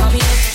call me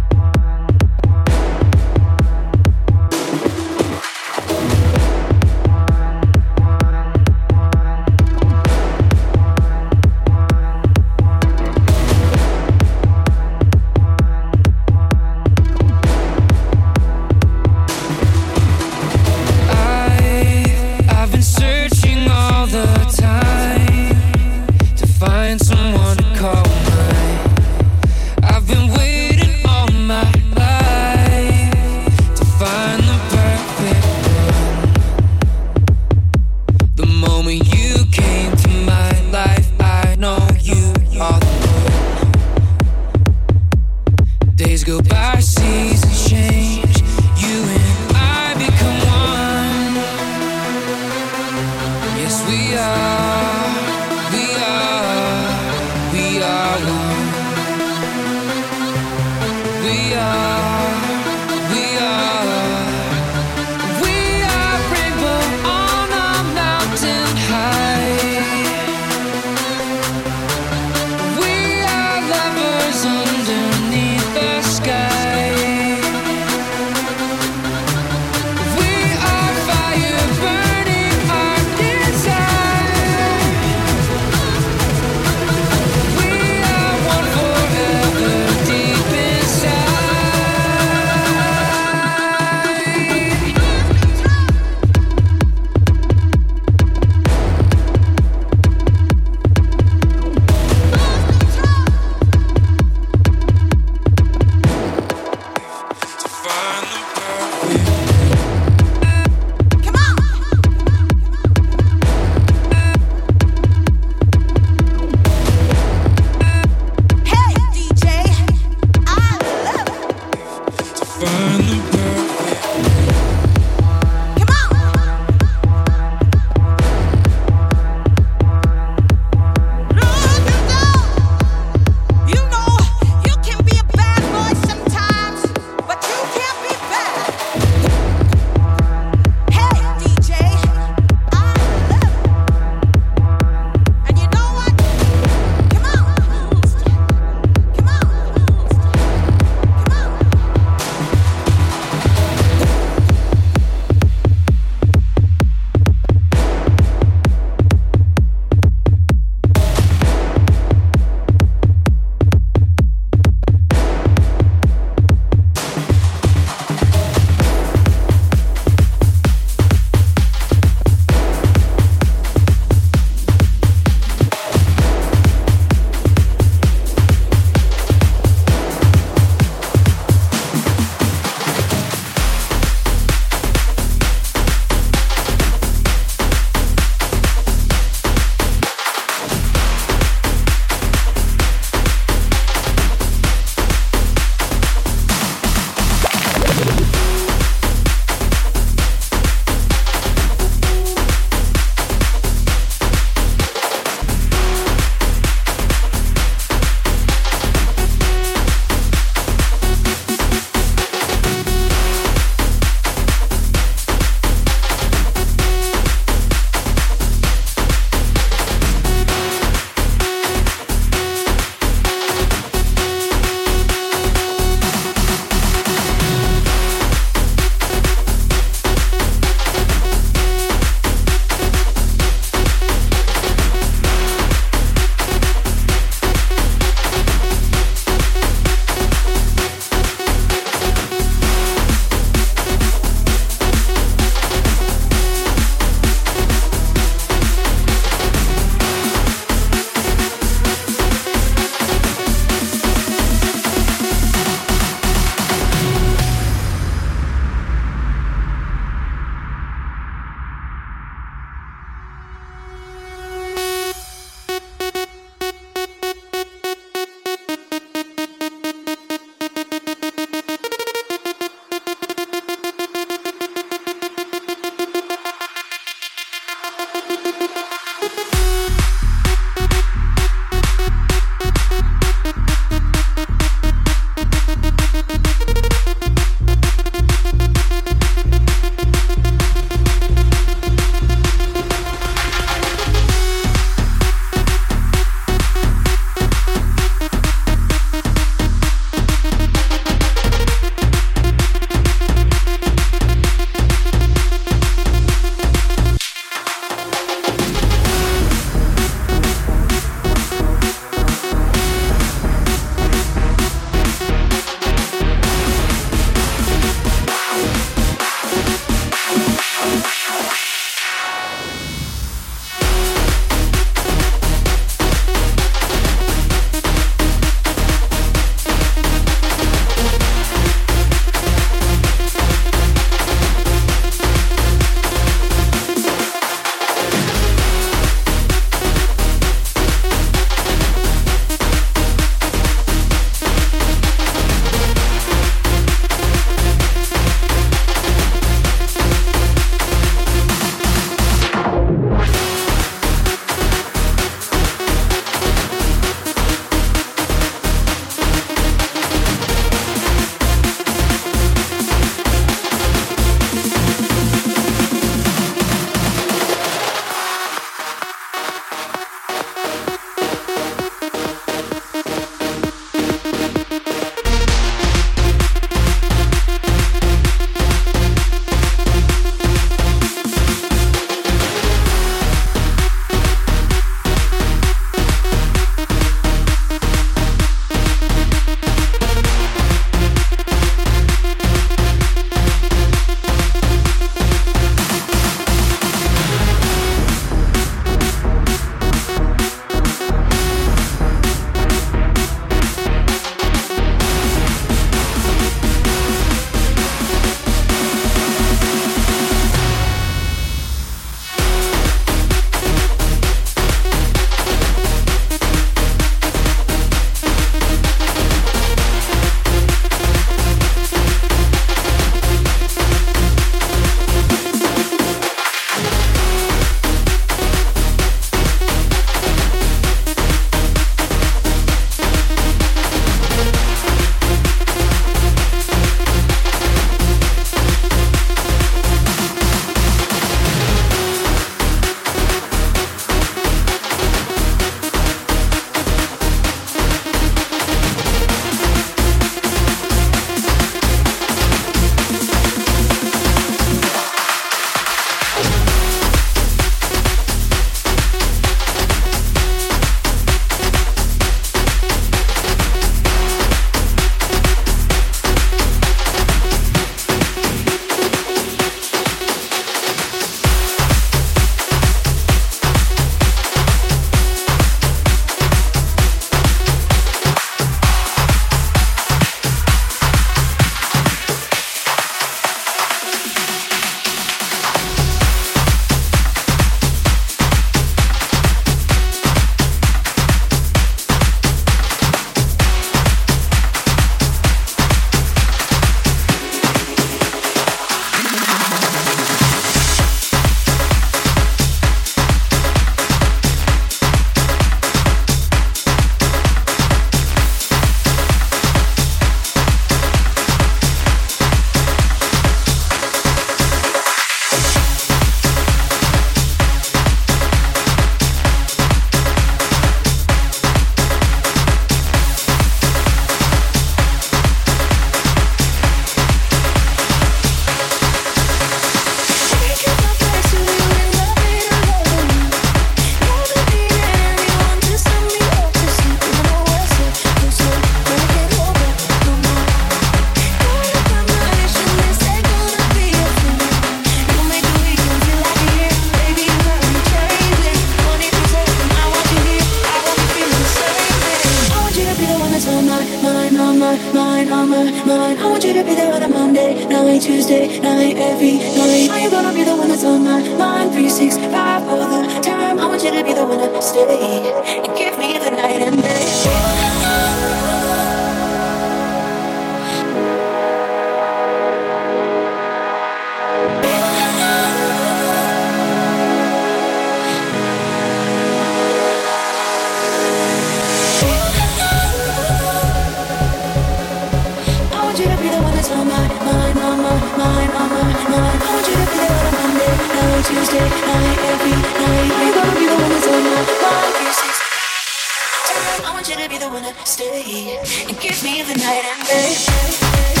don't wanna stay and give me the night and day.